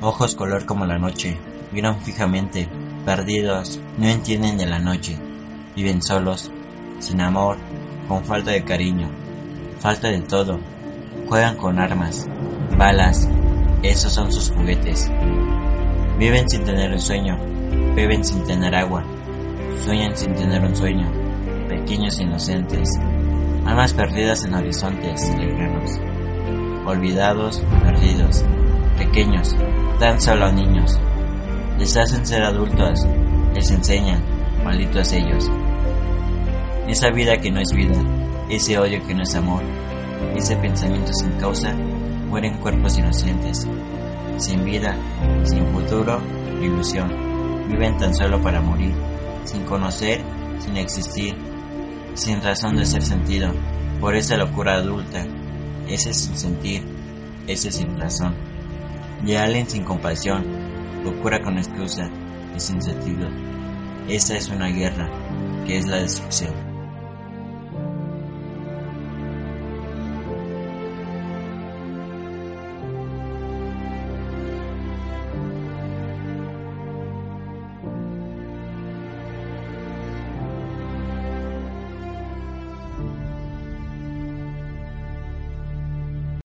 ojos color como la noche, miran fijamente, perdidos, no entienden de la noche, viven solos, sin amor, con falta de cariño, falta de todo, juegan con armas, balas, esos son sus juguetes. Viven sin tener un sueño, beben sin tener agua, sueñan sin tener un sueño, pequeños inocentes, almas perdidas en horizontes lejanos, olvidados, perdidos, pequeños, tan solo niños. Les hacen ser adultos, les enseñan, malditos ellos. Esa vida que no es vida, ese odio que no es amor, ese pensamiento sin causa, mueren cuerpos inocentes, sin vida, sin futuro, ilusión. Viven tan solo para morir, sin conocer, sin existir, sin razón de ser sentido, por esa locura adulta, ese sin sentir, ese sin razón. Y alguien sin compasión, locura con excusa y sin sentido. Esa es una guerra, que es la destrucción.